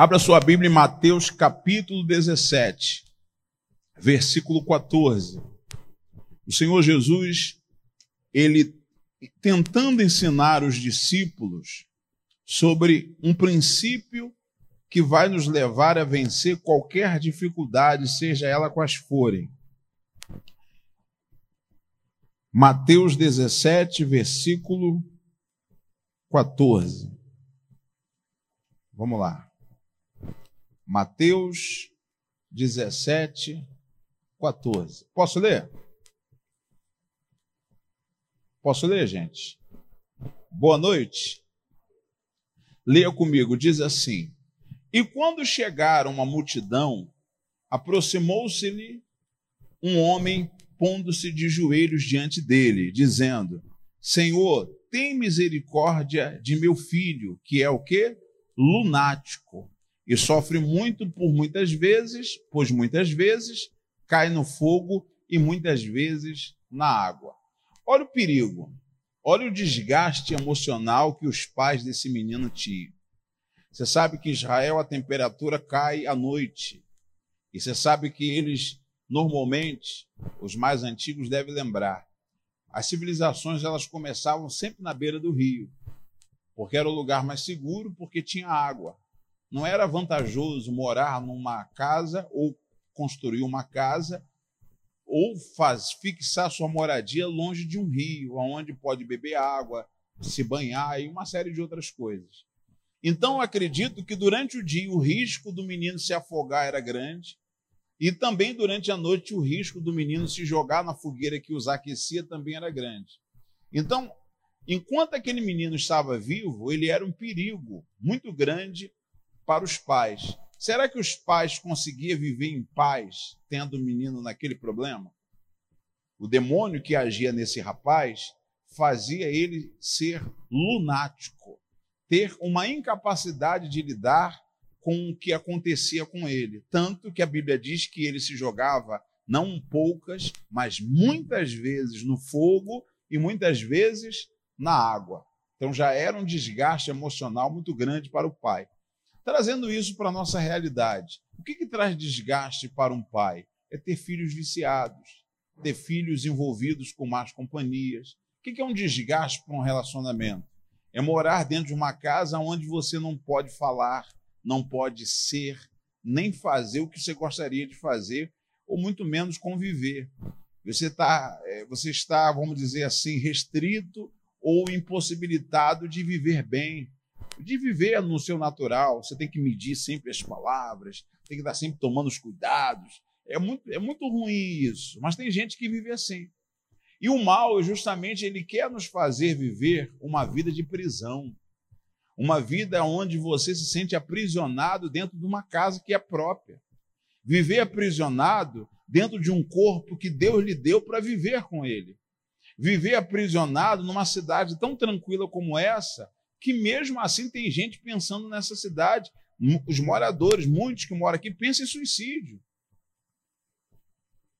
Abra sua Bíblia em Mateus capítulo 17, versículo 14. O Senhor Jesus, ele tentando ensinar os discípulos sobre um princípio que vai nos levar a vencer qualquer dificuldade, seja ela quais forem. Mateus 17, versículo 14. Vamos lá. Mateus 17, 14. Posso ler? Posso ler, gente? Boa noite. Leia comigo, diz assim: E quando chegaram uma multidão, aproximou-se-lhe um homem, pondo-se de joelhos diante dele, dizendo: Senhor, tem misericórdia de meu filho, que é o quê? Lunático e sofre muito por muitas vezes, pois muitas vezes cai no fogo e muitas vezes na água. Olha o perigo, olha o desgaste emocional que os pais desse menino tinham. Você sabe que em Israel a temperatura cai à noite. E você sabe que eles, normalmente, os mais antigos devem lembrar, as civilizações elas começavam sempre na beira do rio, porque era o lugar mais seguro, porque tinha água. Não era vantajoso morar numa casa ou construir uma casa ou faz, fixar sua moradia longe de um rio, onde pode beber água, se banhar e uma série de outras coisas. Então, acredito que durante o dia o risco do menino se afogar era grande, e também durante a noite o risco do menino se jogar na fogueira que os aquecia também era grande. Então, enquanto aquele menino estava vivo, ele era um perigo muito grande para os pais. Será que os pais conseguiam viver em paz tendo o menino naquele problema? O demônio que agia nesse rapaz fazia ele ser lunático, ter uma incapacidade de lidar com o que acontecia com ele. Tanto que a Bíblia diz que ele se jogava não poucas, mas muitas vezes no fogo e muitas vezes na água. Então já era um desgaste emocional muito grande para o pai. Trazendo isso para a nossa realidade, o que, que traz desgaste para um pai? É ter filhos viciados, ter filhos envolvidos com más companhias. O que, que é um desgaste para um relacionamento? É morar dentro de uma casa onde você não pode falar, não pode ser, nem fazer o que você gostaria de fazer, ou muito menos conviver. Você, tá, é, você está, vamos dizer assim, restrito ou impossibilitado de viver bem, de viver no seu natural. Você tem que medir sempre as palavras, tem que estar sempre tomando os cuidados. É muito, é muito ruim isso, mas tem gente que vive assim. E o mal, justamente, ele quer nos fazer viver uma vida de prisão. Uma vida onde você se sente aprisionado dentro de uma casa que é própria. Viver aprisionado dentro de um corpo que Deus lhe deu para viver com ele. Viver aprisionado numa cidade tão tranquila como essa, que mesmo assim tem gente pensando nessa cidade. Os moradores, muitos que moram aqui, pensam em suicídio.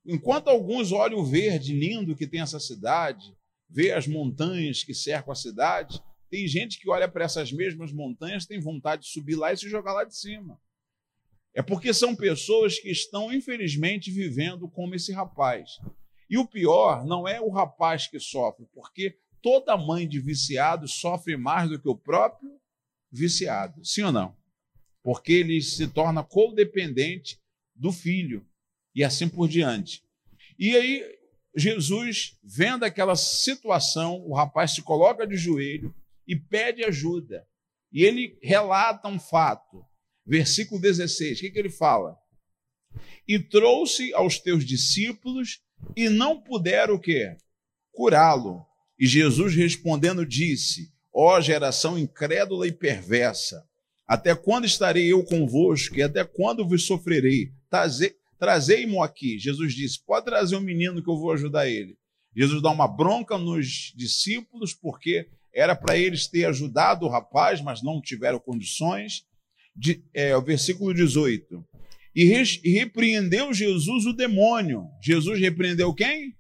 Enquanto alguns olham o verde lindo que tem essa cidade, vê as montanhas que cercam a cidade, tem gente que olha para essas mesmas montanhas, tem vontade de subir lá e se jogar lá de cima. É porque são pessoas que estão, infelizmente, vivendo como esse rapaz. E o pior não é o rapaz que sofre, porque toda mãe de viciado sofre mais do que o próprio viciado. Sim ou não? Porque ele se torna codependente do filho e assim por diante. E aí, Jesus, vendo aquela situação, o rapaz se coloca de joelho e pede ajuda. E ele relata um fato. Versículo 16, o que, que ele fala? E trouxe aos teus discípulos e não puderam o quê? Curá-lo. E Jesus respondendo disse: Ó geração incrédula e perversa, até quando estarei eu convosco e até quando vos sofrerei? Trazei-mo aqui. Jesus disse: Pode trazer um menino que eu vou ajudar ele. Jesus dá uma bronca nos discípulos, porque era para eles ter ajudado o rapaz, mas não tiveram condições. De, é, o versículo 18. E, e repreendeu Jesus o demônio. Jesus repreendeu quem?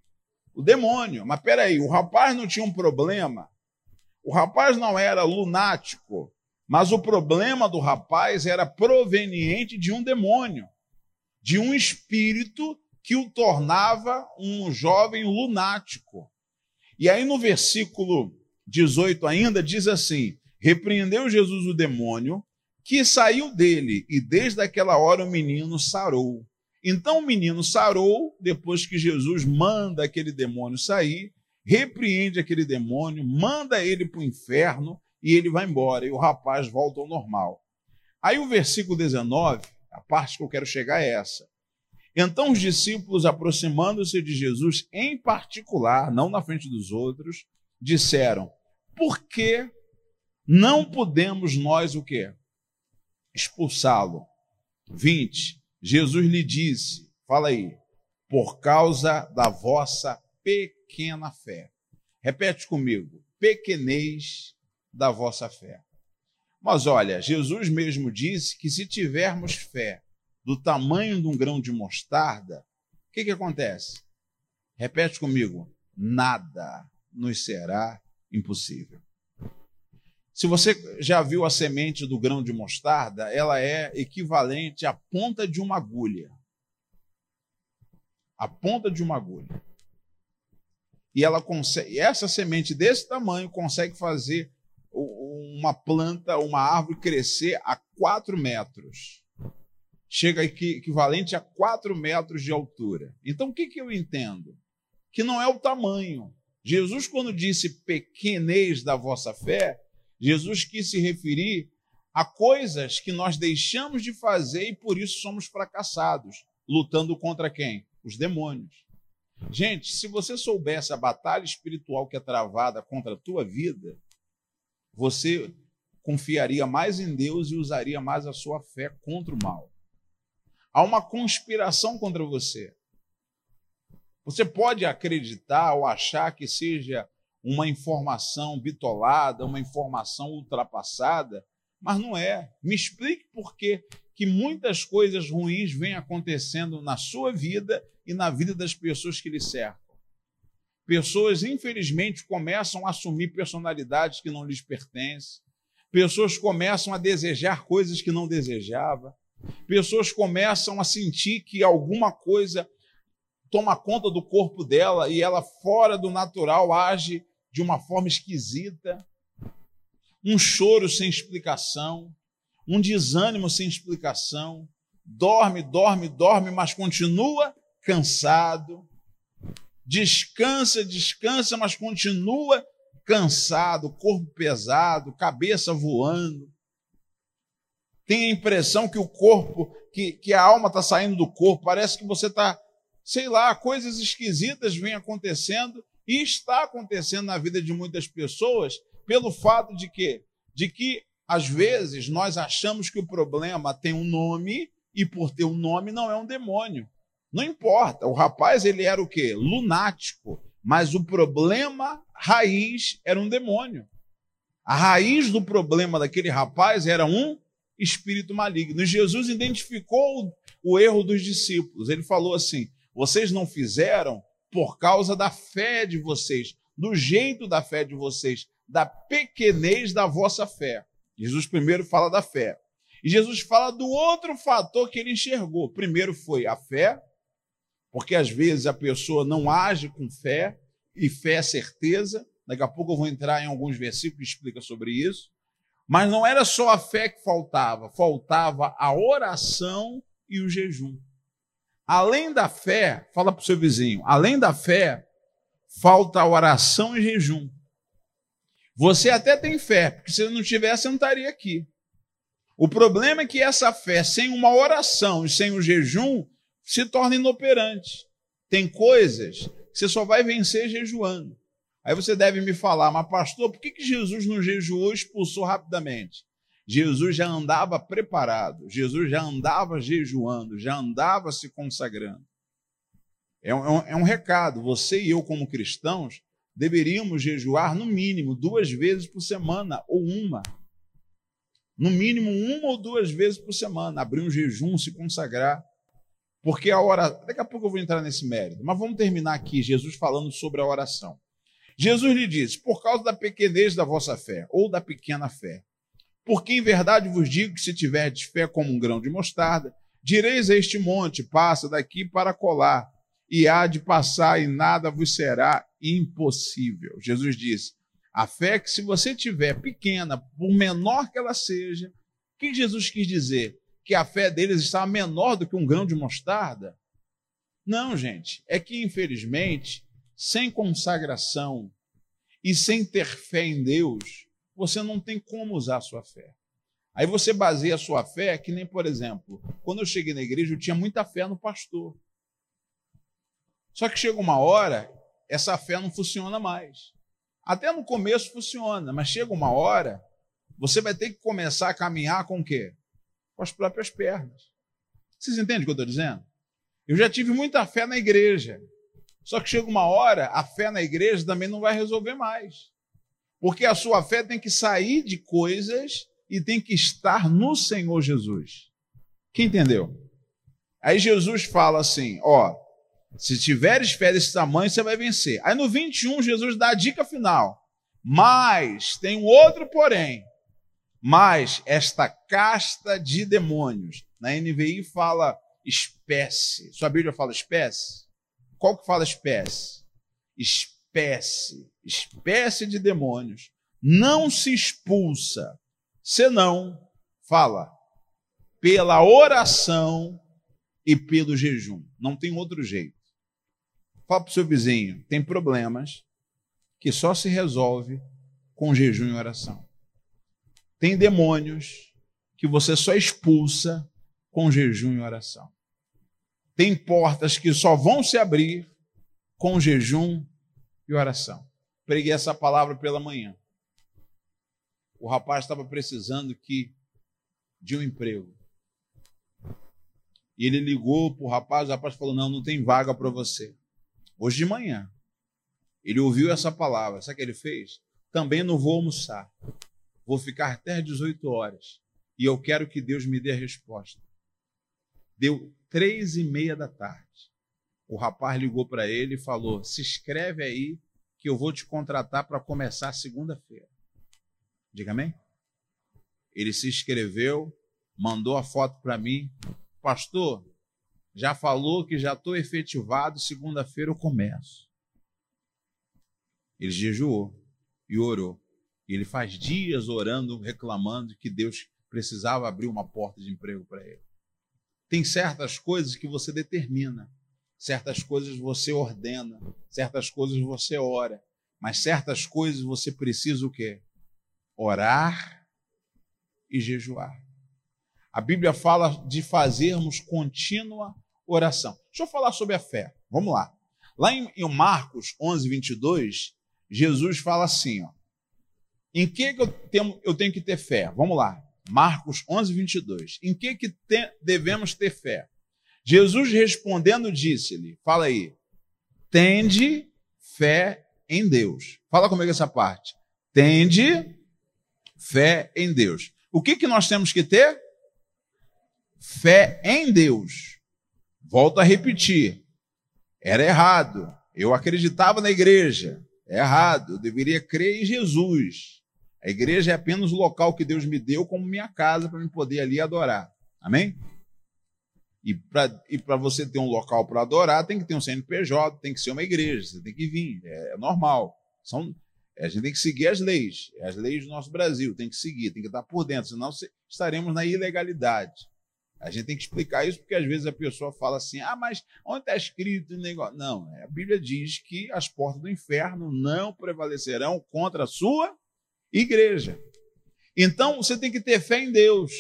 O demônio. Mas peraí, o rapaz não tinha um problema? O rapaz não era lunático? Mas o problema do rapaz era proveniente de um demônio, de um espírito que o tornava um jovem lunático. E aí no versículo 18 ainda diz assim: Repreendeu Jesus o demônio, que saiu dele, e desde aquela hora o menino sarou. Então o menino sarou, depois que Jesus manda aquele demônio sair, repreende aquele demônio, manda ele para o inferno e ele vai embora, e o rapaz volta ao normal. Aí o versículo 19, a parte que eu quero chegar é essa. Então os discípulos, aproximando-se de Jesus em particular, não na frente dos outros, disseram: Por que não podemos nós o quê? Expulsá-lo. 20. Jesus lhe disse: Fala aí, por causa da vossa pequena fé. Repete comigo: pequenez da vossa fé. Mas olha, Jesus mesmo disse que se tivermos fé do tamanho de um grão de mostarda, o que, que acontece? Repete comigo: nada nos será impossível. Se você já viu a semente do grão de mostarda, ela é equivalente à ponta de uma agulha. A ponta de uma agulha. E ela consegue, essa semente desse tamanho consegue fazer uma planta, uma árvore crescer a 4 metros. Chega equivalente a 4 metros de altura. Então o que, que eu entendo? Que não é o tamanho. Jesus, quando disse pequenez da vossa fé, Jesus quis se referir a coisas que nós deixamos de fazer e por isso somos fracassados, lutando contra quem? Os demônios. Gente, se você soubesse a batalha espiritual que é travada contra a tua vida, você confiaria mais em Deus e usaria mais a sua fé contra o mal. Há uma conspiração contra você. Você pode acreditar ou achar que seja uma informação bitolada, uma informação ultrapassada, mas não é. Me explique por que que muitas coisas ruins vêm acontecendo na sua vida e na vida das pessoas que lhe cercam. Pessoas, infelizmente, começam a assumir personalidades que não lhes pertencem. Pessoas começam a desejar coisas que não desejava. Pessoas começam a sentir que alguma coisa toma conta do corpo dela e ela, fora do natural, age de uma forma esquisita, um choro sem explicação, um desânimo sem explicação, dorme, dorme, dorme, mas continua cansado, descansa, descansa, mas continua cansado, corpo pesado, cabeça voando. Tem a impressão que o corpo, que, que a alma está saindo do corpo, parece que você está, sei lá, coisas esquisitas vêm acontecendo e está acontecendo na vida de muitas pessoas pelo fato de que, de que às vezes nós achamos que o problema tem um nome e por ter um nome não é um demônio. Não importa. O rapaz ele era o quê? Lunático. Mas o problema raiz era um demônio. A raiz do problema daquele rapaz era um espírito maligno. E Jesus identificou o erro dos discípulos. Ele falou assim: vocês não fizeram por causa da fé de vocês, do jeito da fé de vocês, da pequenez da vossa fé. Jesus primeiro fala da fé. E Jesus fala do outro fator que ele enxergou. Primeiro foi a fé, porque às vezes a pessoa não age com fé, e fé é certeza. Daqui a pouco eu vou entrar em alguns versículos que explicam sobre isso. Mas não era só a fé que faltava, faltava a oração e o jejum. Além da fé, fala para o seu vizinho, além da fé, falta oração e jejum. Você até tem fé, porque se não tivesse, você não estaria aqui. O problema é que essa fé, sem uma oração e sem o jejum, se torna inoperante. Tem coisas que você só vai vencer jejuando. Aí você deve me falar, mas pastor, por que, que Jesus não jejuou e expulsou rapidamente? Jesus já andava preparado, Jesus já andava jejuando, já andava se consagrando. É um, é um, recado. Você e eu, como cristãos, deveríamos jejuar no mínimo duas vezes por semana, ou uma. No mínimo uma ou duas vezes por semana. Abrir um jejum, se consagrar. Porque a oração. Daqui a pouco eu vou entrar nesse mérito, mas vamos terminar aqui, Jesus falando sobre a oração. Jesus lhe disse: por causa da pequenez da vossa fé, ou da pequena fé. Porque em verdade vos digo que se tiverdes fé como um grão de mostarda, direis a este monte: passa daqui para colar, e há de passar, e nada vos será impossível. Jesus disse: a fé que, se você tiver pequena, por menor que ela seja, o que Jesus quis dizer? Que a fé deles estava menor do que um grão de mostarda? Não, gente. É que, infelizmente, sem consagração e sem ter fé em Deus, você não tem como usar a sua fé. Aí você baseia a sua fé, que nem, por exemplo, quando eu cheguei na igreja, eu tinha muita fé no pastor. Só que chega uma hora, essa fé não funciona mais. Até no começo funciona, mas chega uma hora, você vai ter que começar a caminhar com o quê? Com as próprias pernas. Vocês entendem o que eu estou dizendo? Eu já tive muita fé na igreja. Só que chega uma hora, a fé na igreja também não vai resolver mais. Porque a sua fé tem que sair de coisas e tem que estar no Senhor Jesus. Quem entendeu? Aí Jesus fala assim: ó, se tiveres fé desse tamanho, você vai vencer. Aí no 21, Jesus dá a dica final. Mas, tem um outro porém. Mas esta casta de demônios, na NVI fala espécie. Sua Bíblia fala espécie? Qual que fala espécie? Espécie. Espécie de demônios. Não se expulsa, senão, fala, pela oração e pelo jejum. Não tem outro jeito. Fala para o seu vizinho: tem problemas que só se resolve com jejum e oração. Tem demônios que você só expulsa com jejum e oração. Tem portas que só vão se abrir com jejum e oração. Preguei essa palavra pela manhã. O rapaz estava precisando que de um emprego. E ele ligou para o rapaz, o rapaz falou: Não, não tem vaga para você. Hoje de manhã, ele ouviu essa palavra. Sabe o que ele fez? Também não vou almoçar. Vou ficar até 18 horas. E eu quero que Deus me dê a resposta. Deu três e meia da tarde. O rapaz ligou para ele e falou: Se inscreve aí que eu vou te contratar para começar segunda-feira. Diga amém? Ele se inscreveu, mandou a foto para mim. Pastor, já falou que já estou efetivado, segunda-feira eu começo. Ele jejuou e orou. Ele faz dias orando, reclamando que Deus precisava abrir uma porta de emprego para ele. Tem certas coisas que você determina, certas coisas você ordena, certas coisas você ora, mas certas coisas você precisa o quê? Orar e jejuar. A Bíblia fala de fazermos contínua oração. Deixa eu falar sobre a fé. Vamos lá. Lá em, Marcos 11, 22, Jesus fala assim: ó, em que, que eu, tenho, eu tenho que ter fé? Vamos lá. Marcos 11, 22. Em que, que te, devemos ter fé? Jesus respondendo disse-lhe: Fala aí, tende fé em Deus. Fala comigo essa parte. Tende fé em Deus. O que, que nós temos que ter? Fé em Deus. Volto a repetir. Era errado. Eu acreditava na igreja. É errado. Eu deveria crer em Jesus. A igreja é apenas o local que Deus me deu como minha casa para me poder ali adorar. Amém? E para você ter um local para adorar, tem que ter um CNPJ, tem que ser uma igreja, você tem que vir. É, é normal. São, a gente tem que seguir as leis. As leis do nosso Brasil, tem que seguir, tem que estar por dentro, senão estaremos na ilegalidade. A gente tem que explicar isso porque às vezes a pessoa fala assim: ah, mas onde está escrito o negócio? Não, a Bíblia diz que as portas do inferno não prevalecerão contra a sua igreja. Então você tem que ter fé em Deus.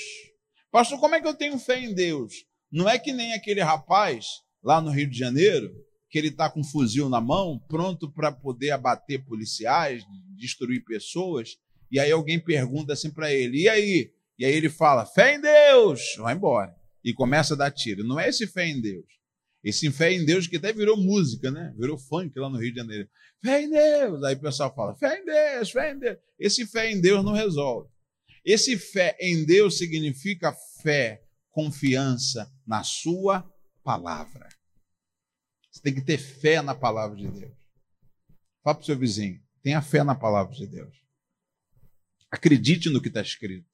Pastor, como é que eu tenho fé em Deus? Não é que nem aquele rapaz lá no Rio de Janeiro, que ele está com um fuzil na mão, pronto para poder abater policiais, destruir pessoas, e aí alguém pergunta assim para ele: e aí? E aí ele fala, fé em Deus, vai embora. E começa a dar tiro. Não é esse fé em Deus. Esse fé em Deus que até virou música, né? Virou funk lá no Rio de Janeiro. Fé em Deus. Aí o pessoal fala, fé em Deus, fé em Deus. Esse fé em Deus não resolve. Esse fé em Deus significa fé, confiança na sua palavra. Você tem que ter fé na palavra de Deus. Fala para o seu vizinho, tenha fé na palavra de Deus. Acredite no que está escrito.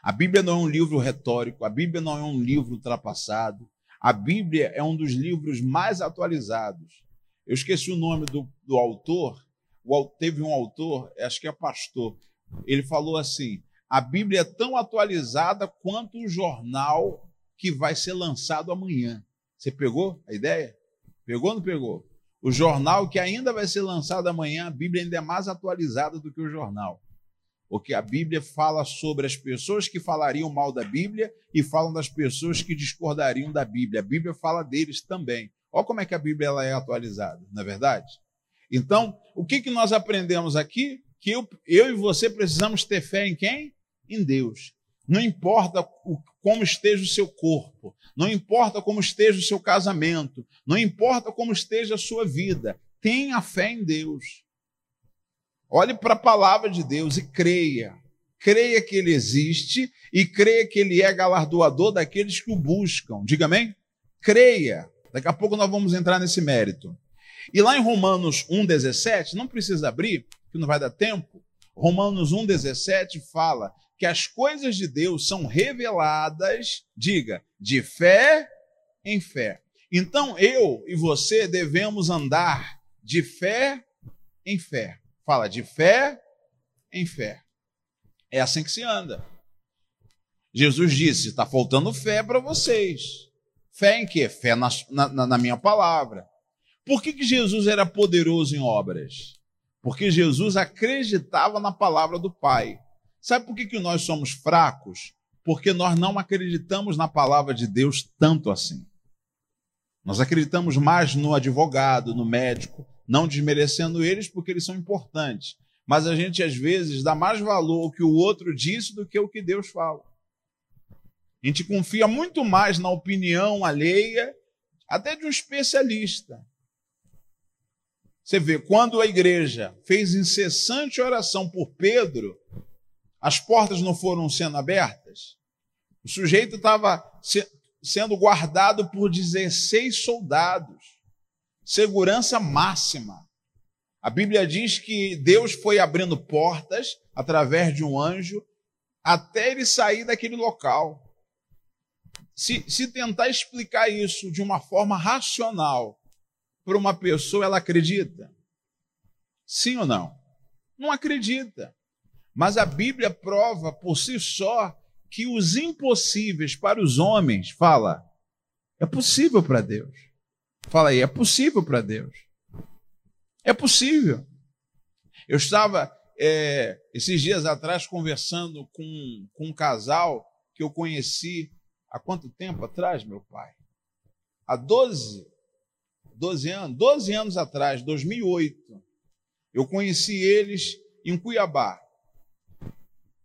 A Bíblia não é um livro retórico, a Bíblia não é um livro ultrapassado. A Bíblia é um dos livros mais atualizados. Eu esqueci o nome do, do autor. O, teve um autor, acho que é pastor. Ele falou assim: a Bíblia é tão atualizada quanto o jornal que vai ser lançado amanhã. Você pegou a ideia? Pegou ou não pegou? O jornal que ainda vai ser lançado amanhã, a Bíblia ainda é mais atualizada do que o jornal. Porque a Bíblia fala sobre as pessoas que falariam mal da Bíblia e falam das pessoas que discordariam da Bíblia. A Bíblia fala deles também. Olha como é que a Bíblia ela é atualizada, não é verdade? Então, o que, que nós aprendemos aqui? Que eu, eu e você precisamos ter fé em quem? Em Deus. Não importa como esteja o seu corpo, não importa como esteja o seu casamento, não importa como esteja a sua vida, tenha fé em Deus. Olhe para a palavra de Deus e creia. Creia que ele existe e creia que ele é galardoador daqueles que o buscam. Diga amém? Creia. Daqui a pouco nós vamos entrar nesse mérito. E lá em Romanos 1,17, não precisa abrir, que não vai dar tempo. Romanos 1,17 fala que as coisas de Deus são reveladas, diga, de fé em fé. Então eu e você devemos andar de fé em fé. Fala de fé em fé. É assim que se anda. Jesus disse: está faltando fé para vocês. Fé em quê? Fé na, na, na minha palavra. Por que, que Jesus era poderoso em obras? Porque Jesus acreditava na palavra do Pai. Sabe por que, que nós somos fracos? Porque nós não acreditamos na palavra de Deus tanto assim. Nós acreditamos mais no advogado, no médico, não desmerecendo eles porque eles são importantes. Mas a gente às vezes dá mais valor ao que o outro disse do que o que Deus fala. A gente confia muito mais na opinião alheia, até de um especialista. Você vê, quando a igreja fez incessante oração por Pedro, as portas não foram sendo abertas. O sujeito estava sendo guardado por 16 soldados segurança máxima. A Bíblia diz que Deus foi abrindo portas através de um anjo até ele sair daquele local. Se, se tentar explicar isso de uma forma racional para uma pessoa, ela acredita? Sim ou não? Não acredita. Mas a Bíblia prova por si só que os impossíveis para os homens, fala, é possível para Deus. Fala aí, é possível para Deus. É possível. Eu estava é, esses dias atrás conversando com, com um casal que eu conheci há quanto tempo atrás, meu pai? Há 12, 12 anos, 12 anos atrás, 2008. Eu conheci eles em Cuiabá.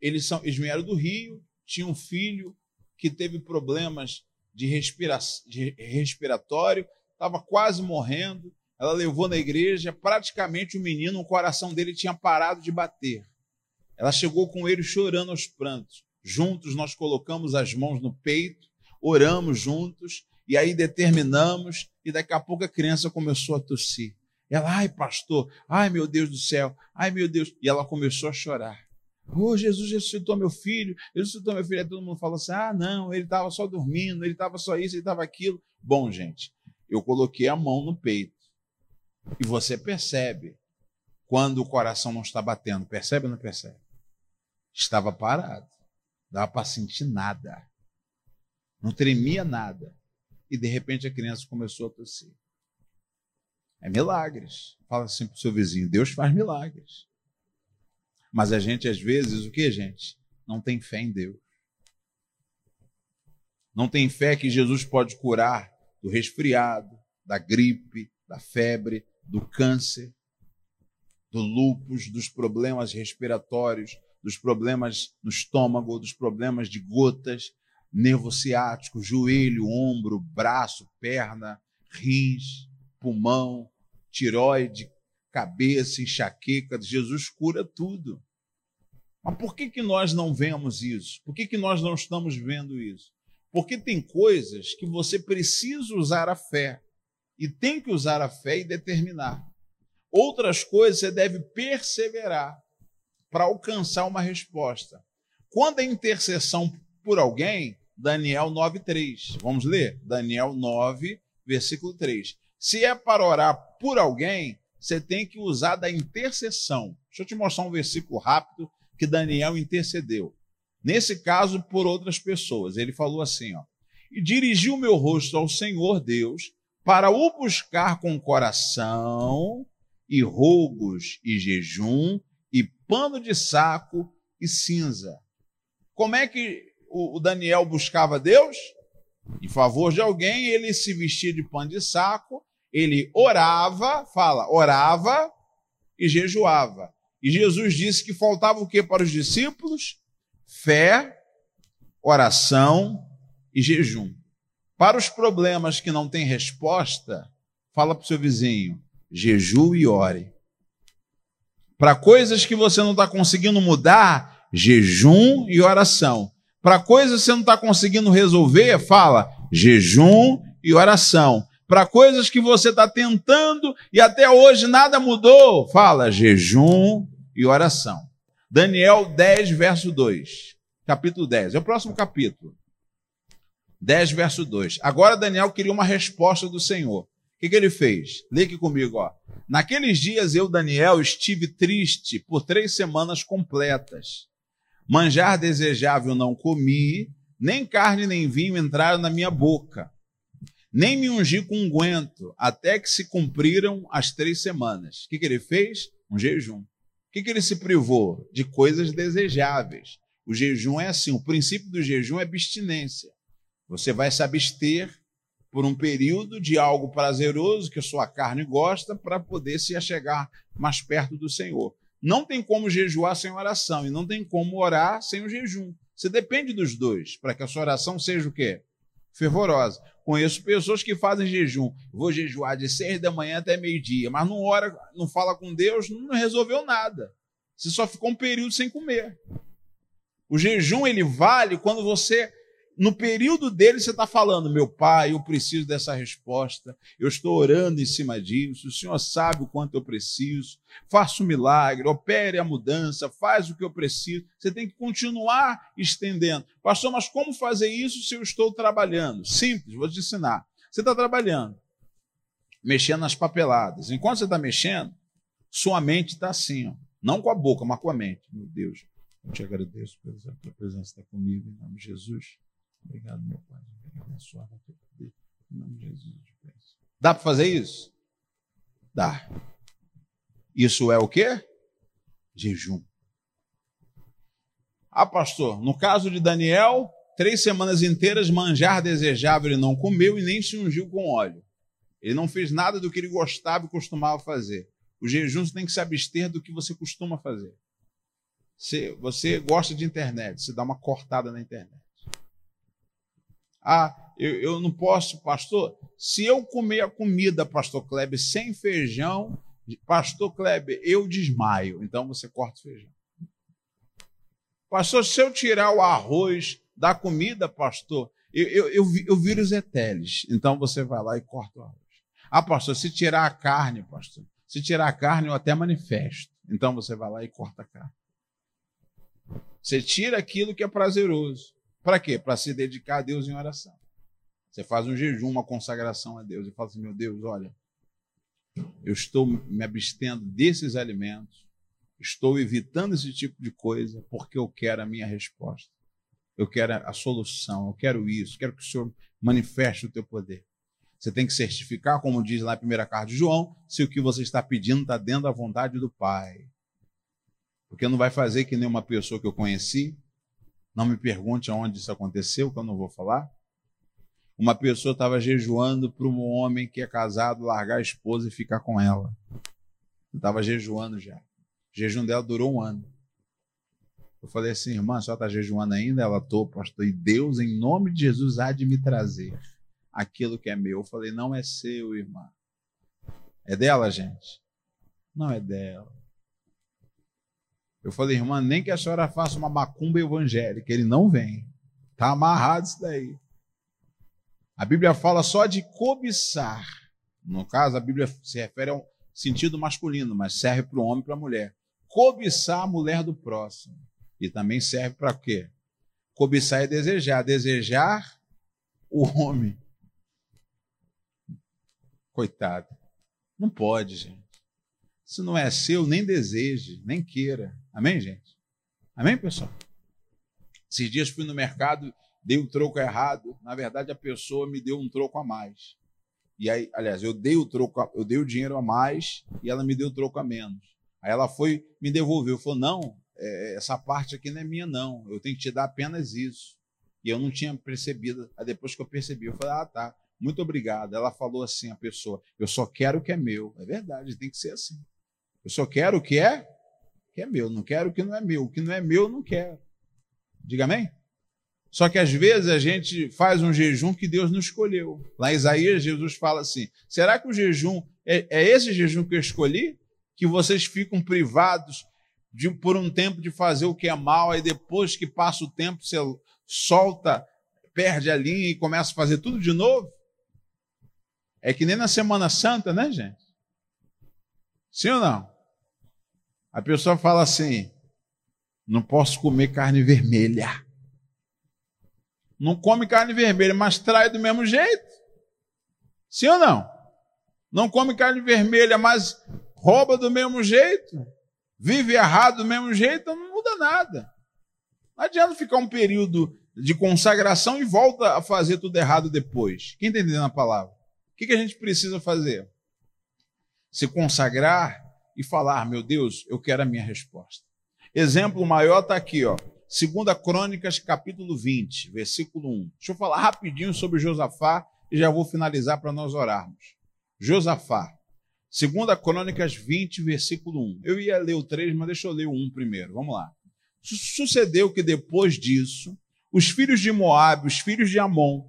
Eles, são, eles vieram do Rio, tinham um filho que teve problemas de, respira, de respiratório, estava quase morrendo. Ela levou na igreja, praticamente o menino, o coração dele tinha parado de bater. Ela chegou com ele chorando aos prantos. Juntos nós colocamos as mãos no peito, oramos juntos e aí determinamos e daqui a pouco a criança começou a tossir. Ela, ai pastor, ai meu Deus do céu, ai meu Deus. E ela começou a chorar. Oh, Jesus ressuscitou meu filho, ressuscitou meu filho. Aí todo mundo falou assim: ah, não, ele estava só dormindo, ele estava só isso, ele estava aquilo. Bom, gente, eu coloquei a mão no peito. E você percebe quando o coração não está batendo. Percebe ou não percebe? Estava parado. Dava para sentir nada. Não tremia nada. E de repente a criança começou a tossir. É milagres. Fala assim para o seu vizinho: Deus faz milagres. Mas a gente, às vezes, o que, gente? Não tem fé em Deus. Não tem fé que Jesus pode curar do resfriado, da gripe, da febre, do câncer, do lúpus, dos problemas respiratórios, dos problemas no estômago, dos problemas de gotas, nervo ciático, joelho, ombro, braço, perna, rins, pulmão, tiroide, cabeça, enxaqueca. Jesus cura tudo. Mas por que, que nós não vemos isso? Por que, que nós não estamos vendo isso? Porque tem coisas que você precisa usar a fé e tem que usar a fé e determinar. Outras coisas você deve perseverar para alcançar uma resposta. Quando a intercessão por alguém, Daniel 9:3. Vamos ler? Daniel 9, versículo 3. Se é para orar por alguém, você tem que usar da intercessão. Deixa eu te mostrar um versículo rápido que Daniel intercedeu. Nesse caso, por outras pessoas. Ele falou assim, ó: "E dirigi o meu rosto ao Senhor Deus para o buscar com coração e rogos e jejum e pano de saco e cinza." Como é que o Daniel buscava Deus? Em favor de alguém, ele se vestia de pano de saco, ele orava, fala, orava e jejuava. E Jesus disse que faltava o que para os discípulos? Fé, oração e jejum. Para os problemas que não têm resposta, fala para o seu vizinho: jejum e ore. Para coisas que você não está conseguindo mudar, jejum e oração. Para coisas que você não está conseguindo resolver, fala jejum e oração. Para coisas que você está tentando e até hoje nada mudou, fala jejum e oração. Daniel 10, verso 2. Capítulo 10. É o próximo capítulo. 10, verso 2. Agora Daniel queria uma resposta do Senhor. O que, que ele fez? Lê aqui comigo, ó. Naqueles dias eu, Daniel, estive triste por três semanas completas. Manjar desejável não comi, nem carne nem vinho entraram na minha boca. Nem me ungi com unguento, até que se cumpriram as três semanas. O que, que ele fez? Um jejum. O que, que ele se privou? De coisas desejáveis. O jejum é assim: o princípio do jejum é abstinência. Você vai se abster por um período de algo prazeroso que a sua carne gosta para poder se achegar mais perto do Senhor. Não tem como jejuar sem oração e não tem como orar sem o jejum. Você depende dos dois para que a sua oração seja o quê? Fervorosa. Conheço pessoas que fazem jejum. Vou jejuar de seis da manhã até meio-dia, mas não ora, não fala com Deus, não resolveu nada. Você só ficou um período sem comer. O jejum ele vale quando você no período dele você está falando, meu pai, eu preciso dessa resposta, eu estou orando em cima disso, o Senhor sabe o quanto eu preciso, faça um milagre, opere a mudança, faz o que eu preciso. Você tem que continuar estendendo. Pastor, mas como fazer isso se eu estou trabalhando? Simples, vou te ensinar. Você está trabalhando, mexendo nas papeladas. Enquanto você está mexendo, sua mente está assim, ó. não com a boca, mas com a mente. Meu Deus, eu te agradeço pela presença estar comigo, em nome de Jesus. Obrigado, meu Pai. Abençoar o teu poder. Em nome de Jesus, eu peço. Dá para fazer isso? Dá. Isso é o quê? Jejum. Ah, pastor, no caso de Daniel, três semanas inteiras manjar desejável ele não comeu e nem se ungiu com óleo. Ele não fez nada do que ele gostava e costumava fazer. O jejum você tem que se abster do que você costuma fazer. Você, você gosta de internet, você dá uma cortada na internet. Ah, eu, eu não posso, pastor. Se eu comer a comida, pastor Kleber, sem feijão, pastor Kleber, eu desmaio. Então você corta o feijão. Pastor, se eu tirar o arroz da comida, pastor, eu, eu, eu, eu viro os eteles. Então você vai lá e corta o arroz. Ah, pastor, se tirar a carne, pastor, se tirar a carne, eu até manifesto. Então você vai lá e corta a carne. Você tira aquilo que é prazeroso. Para quê? Para se dedicar a Deus em oração. Você faz um jejum, uma consagração a Deus e fala assim: meu Deus, olha, eu estou me abstendo desses alimentos, estou evitando esse tipo de coisa porque eu quero a minha resposta. Eu quero a solução, eu quero isso, quero que o Senhor manifeste o teu poder. Você tem que certificar, como diz lá na primeira carta de João, se o que você está pedindo está dentro da vontade do Pai. Porque não vai fazer que nem uma pessoa que eu conheci, não me pergunte aonde isso aconteceu, que eu não vou falar. Uma pessoa estava jejuando para um homem que é casado largar a esposa e ficar com ela. Estava jejuando já. O jejum dela durou um ano. Eu falei assim, irmã, a senhora está jejuando ainda? Ela, estou, pastor. E Deus, em nome de Jesus, há de me trazer aquilo que é meu. Eu falei, não é seu, irmã. É dela, gente? Não é dela. Eu falei, irmã, nem que a senhora faça uma macumba evangélica, ele não vem. Está amarrado isso daí. A Bíblia fala só de cobiçar. No caso, a Bíblia se refere ao sentido masculino, mas serve para o homem e para a mulher. Cobiçar a mulher do próximo. E também serve para quê? Cobiçar e desejar. Desejar o homem. Coitado. Não pode, gente. Se não é seu, nem deseje, nem queira. Amém, gente? Amém, pessoal? Esses dias fui no mercado, dei o troco errado. Na verdade, a pessoa me deu um troco a mais. E aí, aliás, eu dei o troco, eu dei o dinheiro a mais e ela me deu o troco a menos. Aí ela foi, me devolveu, falou: não, é, essa parte aqui não é minha, não. Eu tenho que te dar apenas isso. E eu não tinha percebido. Aí depois que eu percebi, eu falei: ah, tá, muito obrigado. Ela falou assim: a pessoa, eu só quero o que é meu. É verdade, tem que ser assim. Eu só quero o que é, que é meu. Não quero o que não é meu. O que não é meu, eu não quero. Diga amém? Só que às vezes a gente faz um jejum que Deus não escolheu. Lá em Isaías, Jesus fala assim: será que o jejum é, é esse jejum que eu escolhi? Que vocês ficam privados de, por um tempo de fazer o que é mal, aí depois que passa o tempo, você solta, perde a linha e começa a fazer tudo de novo? É que nem na Semana Santa, né, gente? Sim ou não? A pessoa fala assim: não posso comer carne vermelha. Não come carne vermelha, mas trai do mesmo jeito. Sim ou não? Não come carne vermelha, mas rouba do mesmo jeito. Vive errado do mesmo jeito, não muda nada. Não adianta ficar um período de consagração e volta a fazer tudo errado depois. Quem está entendendo a palavra? O que a gente precisa fazer? Se consagrar e falar: meu Deus, eu quero a minha resposta. Exemplo maior está aqui, ó. Segunda Crônicas, capítulo 20, versículo 1. Deixa eu falar rapidinho sobre Josafá e já vou finalizar para nós orarmos. Josafá. Segunda Crônicas 20, versículo 1. Eu ia ler o 3, mas deixa eu ler o 1 primeiro. Vamos lá. Sucedeu que depois disso, os filhos de Moabe, os filhos de Amon,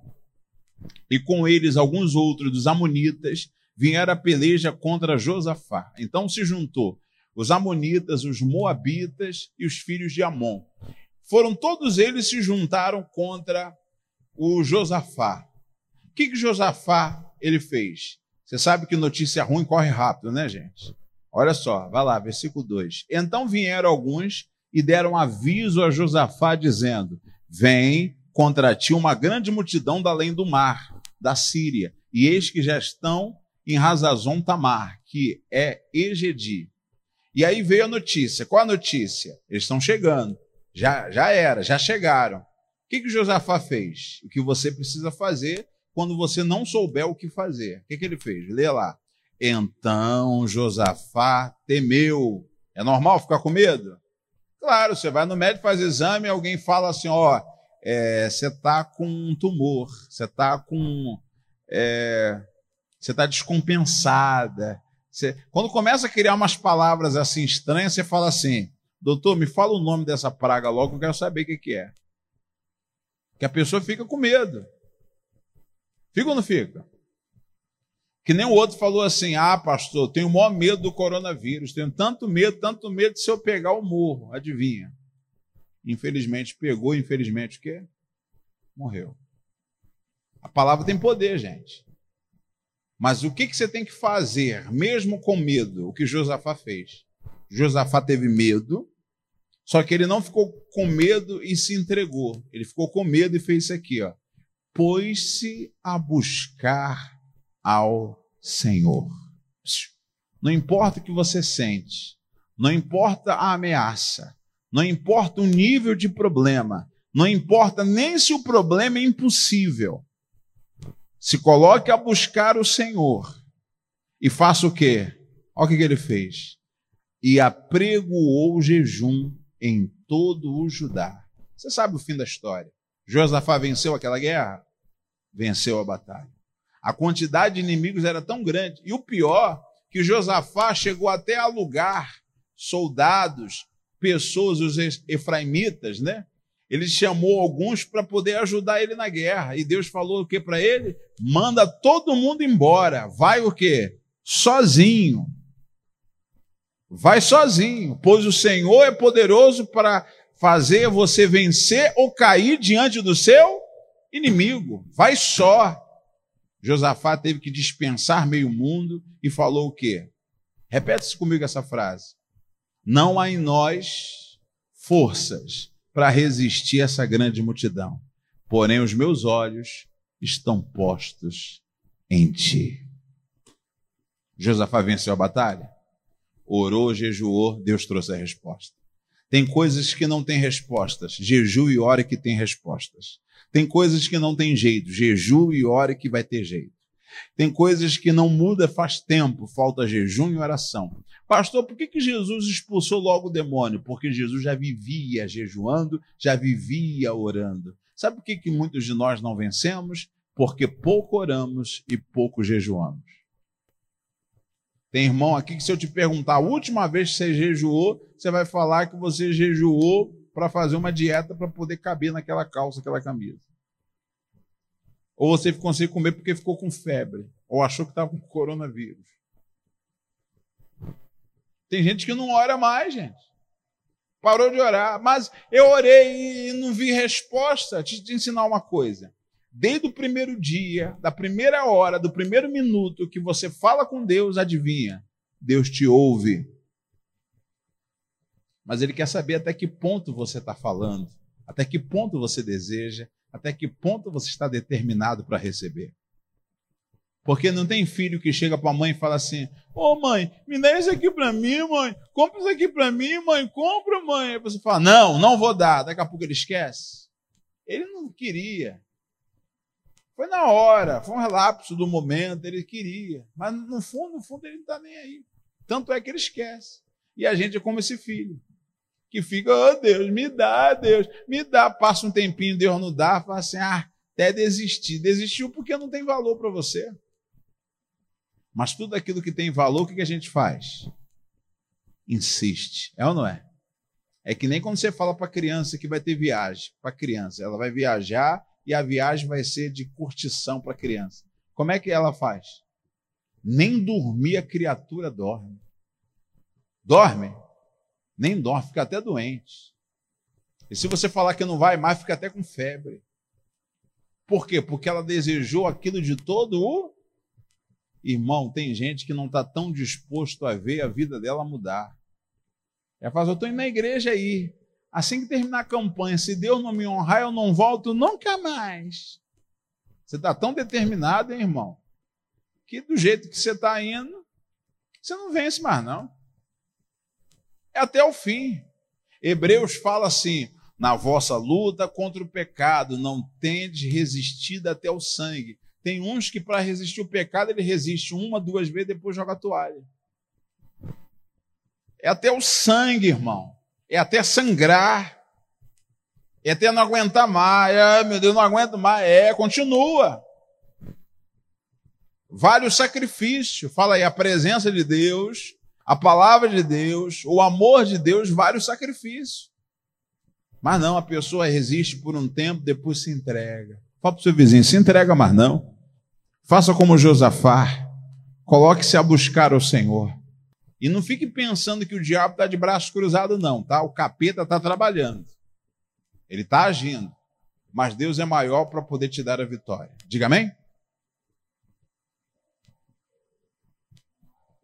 e com eles alguns outros dos amonitas, vieram a peleja contra Josafá. Então se juntou os Amonitas, os Moabitas e os filhos de Amon. Foram todos eles se juntaram contra o Josafá. O que, que Josafá ele fez? Você sabe que notícia ruim corre rápido, né, gente? Olha só, vai lá, versículo 2. Então vieram alguns e deram aviso a Josafá, dizendo: Vem contra ti uma grande multidão da além do mar, da Síria, e eis que já estão em Razazon Tamar, que é Egedi. E aí veio a notícia. Qual a notícia? Eles estão chegando. Já, já era, já chegaram. O que, que Josafá fez? O que você precisa fazer quando você não souber o que fazer. O que, que ele fez? Lê lá. Então Josafá temeu. É normal ficar com medo? Claro, você vai no médico, faz exame, alguém fala assim: ó, é, você está com um tumor, você está com. É, você está descompensada, você, quando começa a criar umas palavras assim estranhas, você fala assim: doutor, me fala o nome dessa praga logo, eu quero saber o que, que é. Que a pessoa fica com medo. Fica ou não fica? Que nem o outro falou assim: ah, pastor, tenho o maior medo do coronavírus, tenho tanto medo, tanto medo se eu pegar o morro. Adivinha? Infelizmente pegou, infelizmente o quê? Morreu. A palavra tem poder, gente. Mas o que, que você tem que fazer, mesmo com medo? O que Josafá fez. Josafá teve medo, só que ele não ficou com medo e se entregou. Ele ficou com medo e fez isso aqui, ó. Pôs-se a buscar ao Senhor. Não importa o que você sente, não importa a ameaça, não importa o nível de problema, não importa nem se o problema é impossível se coloque a buscar o Senhor e faça o quê? Olha o que, ele fez. E apregoou jejum em todo o Judá. Você sabe o fim da história. Josafá venceu aquela guerra? Venceu a batalha. A quantidade de inimigos era tão grande. E o pior, que Josafá chegou até a alugar soldados, pessoas, os efraimitas, né? Ele chamou alguns para poder ajudar ele na guerra. E Deus falou o que para ele? Manda todo mundo embora. Vai o quê? Sozinho. Vai sozinho, pois o Senhor é poderoso para fazer você vencer ou cair diante do seu inimigo. Vai só. Josafá teve que dispensar meio mundo e falou o quê? Repete-se comigo essa frase. Não há em nós forças para resistir a essa grande multidão. Porém, os meus olhos estão postos em ti. Josafá venceu a batalha? Orou, jejuou, Deus trouxe a resposta. Tem coisas que não têm respostas. Jejue e ore que tem respostas. Tem coisas que não tem jeito. Jejue e ore que vai ter jeito. Tem coisas que não muda faz tempo, falta jejum e oração. Pastor, por que, que Jesus expulsou logo o demônio? Porque Jesus já vivia jejuando, já vivia orando. Sabe por que, que muitos de nós não vencemos? Porque pouco oramos e pouco jejuamos. Tem irmão aqui que, se eu te perguntar a última vez que você jejuou, você vai falar que você jejuou para fazer uma dieta para poder caber naquela calça, aquela camisa. Ou você ficou sem comer porque ficou com febre, ou achou que estava com coronavírus. Tem gente que não ora mais, gente. Parou de orar. Mas eu orei e não vi resposta. Deixa te ensinar uma coisa. Desde o primeiro dia, da primeira hora, do primeiro minuto que você fala com Deus, adivinha? Deus te ouve. Mas Ele quer saber até que ponto você está falando, até que ponto você deseja, até que ponto você está determinado para receber. Porque não tem filho que chega para a mãe e fala assim: Ô oh, mãe, me dá isso aqui para mim, mãe. Compra isso aqui para mim, mãe. Compra, mãe. Aí você fala: Não, não vou dar. Daqui a pouco ele esquece. Ele não queria. Foi na hora, foi um relapso do momento, ele queria. Mas no fundo, no fundo, ele não está nem aí. Tanto é que ele esquece. E a gente é como esse filho, que fica, oh Deus, me dá, Deus, me dá. Passa um tempinho, Deus não dá, fala assim, ah, até desistir. Desistiu porque não tem valor para você. Mas tudo aquilo que tem valor, o que a gente faz? Insiste. É ou não é? É que nem quando você fala para a criança que vai ter viagem. Para a criança, ela vai viajar e a viagem vai ser de curtição para a criança. Como é que ela faz? Nem dormir a criatura dorme. Dorme? Nem dorme, fica até doente. E se você falar que não vai mais, fica até com febre. Por quê? Porque ela desejou aquilo de todo o. Irmão, tem gente que não está tão disposto a ver a vida dela mudar. Ela fala, eu estou indo na igreja aí. Assim que terminar a campanha, se Deus não me honrar, eu não volto nunca mais. Você está tão determinado, hein, irmão, que do jeito que você está indo, você não vence mais, não. É até o fim. Hebreus fala assim: na vossa luta contra o pecado, não tendes resistido até o sangue. Tem uns que, para resistir o pecado, ele resiste uma, duas vezes, depois joga a toalha. É até o sangue, irmão é até sangrar, é até não aguentar mais. É, meu Deus, não aguento mais. É, continua. Vale o sacrifício. Fala aí, a presença de Deus, a palavra de Deus, o amor de Deus, vale o sacrifício. Mas não, a pessoa resiste por um tempo, depois se entrega. Fala para o seu vizinho, se entrega, mas não. Faça como Josafá. Coloque-se a buscar o Senhor. E não fique pensando que o diabo está de braço cruzado, não, tá? O capeta está trabalhando. Ele está agindo. Mas Deus é maior para poder te dar a vitória. Diga amém?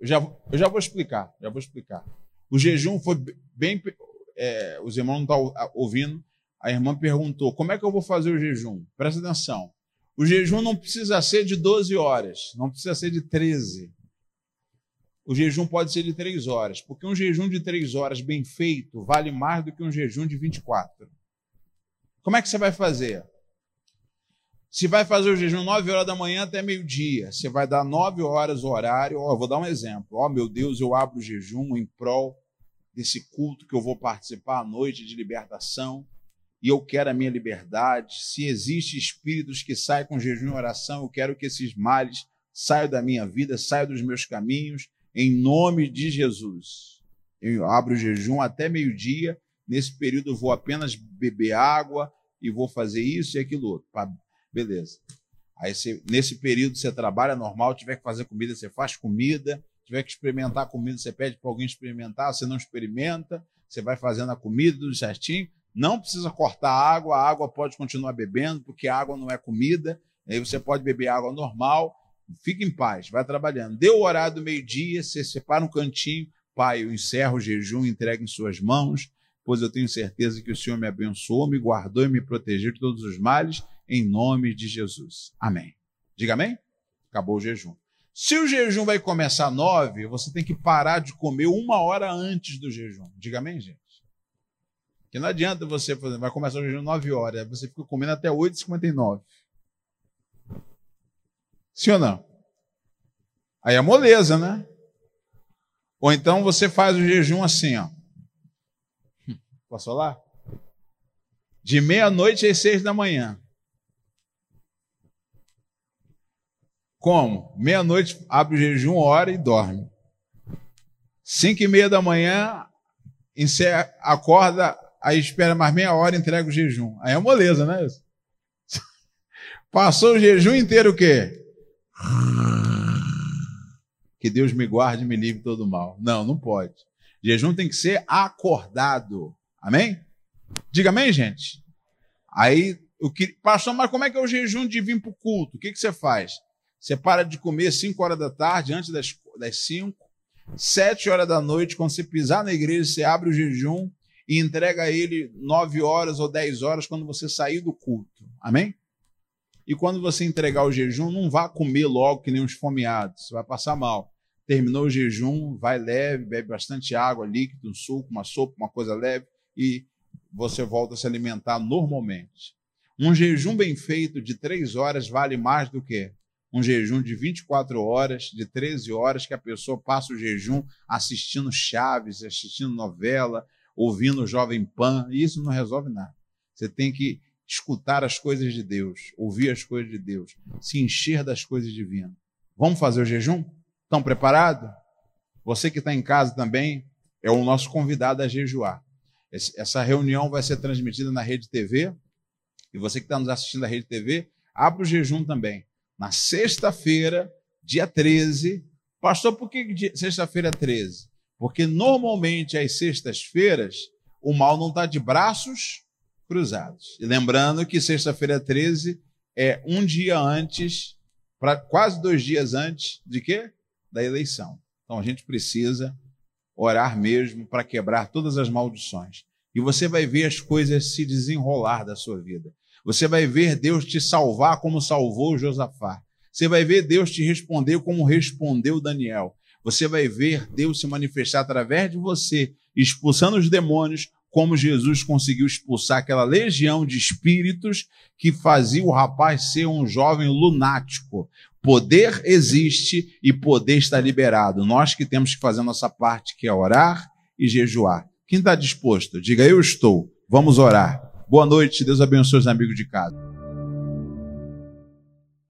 Eu já, eu já vou explicar, já vou explicar. O jejum foi bem. É, os irmãos não estão ouvindo. A irmã perguntou: como é que eu vou fazer o jejum? Presta atenção. O jejum não precisa ser de 12 horas, não precisa ser de 13 o jejum pode ser de três horas, porque um jejum de três horas bem feito vale mais do que um jejum de 24. Como é que você vai fazer? Se vai fazer o jejum 9 horas da manhã até meio-dia, você vai dar 9 horas o horário. Ó, vou dar um exemplo. Ó, meu Deus, eu abro o jejum em prol desse culto que eu vou participar à noite de libertação e eu quero a minha liberdade. Se existem espíritos que saem com jejum e oração, eu quero que esses males saiam da minha vida, saiam dos meus caminhos em nome de Jesus. Eu abro o jejum até meio-dia. Nesse período eu vou apenas beber água e vou fazer isso e aquilo outro. Beleza. Aí você, nesse período você trabalha normal, tiver que fazer comida, você faz comida, tiver que experimentar comida, você pede para alguém experimentar, você não experimenta, você vai fazendo a comida tudo certinho. Não precisa cortar a água, a água pode continuar bebendo, porque a água não é comida. Aí você pode beber água normal, Fique em paz, vai trabalhando. Deu o horário do meio-dia, você separa um cantinho. Pai, eu encerro o jejum, entrego em suas mãos. pois eu tenho certeza que o Senhor me abençoou, me guardou e me protegeu de todos os males, em nome de Jesus. Amém. Diga amém? Acabou o jejum. Se o jejum vai começar nove, você tem que parar de comer uma hora antes do jejum. Diga amém, gente? Que não adianta você, exemplo, vai começar o jejum às nove horas, você fica comendo até 8h59. Sim ou não? Aí é moleza, né? Ou então você faz o jejum assim, ó. Posso falar? De meia-noite às seis da manhã. Como? Meia-noite abre o jejum, hora e dorme. Cinco e meia da manhã, acorda, aí espera mais meia hora e entrega o jejum. Aí é moleza, né? Passou o jejum inteiro o quê? Que Deus me guarde e me livre todo mal. Não, não pode. Jejum tem que ser acordado. Amém? Diga amém, gente. Aí, o que, pastor, mas como é que é o jejum de vir para o culto? O que, que você faz? Você para de comer 5 horas da tarde, antes das, das 5. 7 horas da noite, quando você pisar na igreja, você abre o jejum e entrega ele 9 horas ou 10 horas quando você sair do culto. Amém? E quando você entregar o jejum, não vá comer logo que nem uns fomeados, você vai passar mal. Terminou o jejum, vai leve, bebe bastante água, líquido, um suco, uma sopa, uma coisa leve e você volta a se alimentar normalmente. Um jejum bem feito de três horas vale mais do que um jejum de 24 horas, de 13 horas, que a pessoa passa o jejum assistindo Chaves, assistindo novela, ouvindo Jovem Pan. Isso não resolve nada. Você tem que escutar as coisas de Deus, ouvir as coisas de Deus, se encher das coisas divinas. Vamos fazer o jejum? Estão preparados? Você que está em casa também é o nosso convidado a jejuar. Essa reunião vai ser transmitida na Rede TV. E você que está nos assistindo na Rede TV, abra o jejum também na sexta-feira, dia 13. Pastor, por que sexta-feira 13? Porque normalmente às sextas-feiras o mal não está de braços cruzados. E lembrando que sexta-feira 13 é um dia antes, para quase dois dias antes de quê? Da eleição. Então a gente precisa orar mesmo para quebrar todas as maldições. E você vai ver as coisas se desenrolar da sua vida. Você vai ver Deus te salvar como salvou Josafá. Você vai ver Deus te responder como respondeu Daniel. Você vai ver Deus se manifestar através de você, expulsando os demônios, como Jesus conseguiu expulsar aquela legião de espíritos que fazia o rapaz ser um jovem lunático. Poder existe e poder está liberado. Nós que temos que fazer a nossa parte, que é orar e jejuar. Quem está disposto? Diga, eu estou. Vamos orar. Boa noite, Deus abençoe os amigos de casa.